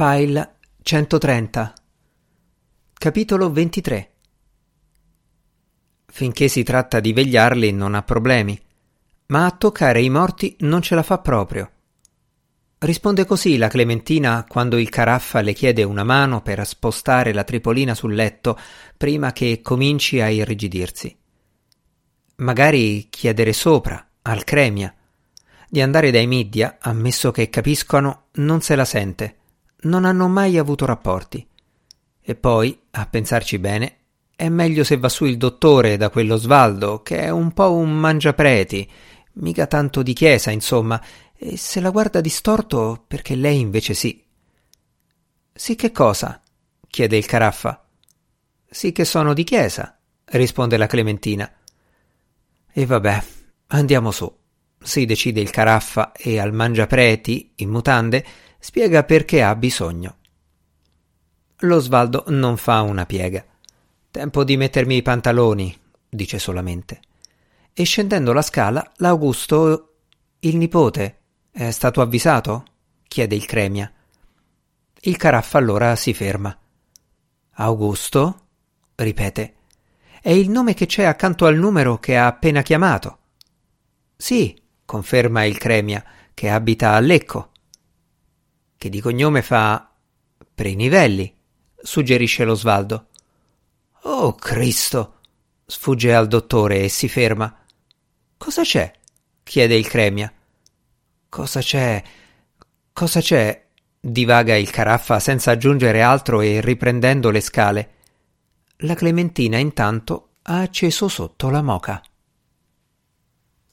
File 130 Capitolo 23 Finché si tratta di vegliarli non ha problemi, ma a toccare i morti non ce la fa proprio. Risponde così la Clementina quando il caraffa le chiede una mano per spostare la tripolina sul letto prima che cominci a irrigidirsi. Magari chiedere sopra, al cremia. Di andare dai media, ammesso che capiscono, non se la sente non hanno mai avuto rapporti. E poi, a pensarci bene, è meglio se va su il dottore da quello Svaldo, che è un po' un mangiapreti, mica tanto di chiesa, insomma, e se la guarda distorto perché lei invece sì. Sì che cosa? chiede il caraffa. Sì che sono di chiesa, risponde la Clementina. E vabbè, andiamo su. Si decide il caraffa e al mangiapreti, in mutande, spiega perché ha bisogno. Lo Svaldo non fa una piega. Tempo di mettermi i pantaloni, dice solamente. E scendendo la scala, l'Augusto, il nipote, è stato avvisato? chiede il Cremia. Il caraffa allora si ferma. Augusto? ripete. È il nome che c'è accanto al numero che ha appena chiamato. Sì, conferma il Cremia, che abita a Lecco che di cognome fa Prenivelli, suggerisce lo Svaldo. Oh Cristo! sfugge al dottore e si ferma. Cosa c'è? chiede il Cremia. Cosa c'è? Cosa c'è? divaga il caraffa senza aggiungere altro e riprendendo le scale. La Clementina intanto ha acceso sotto la moca.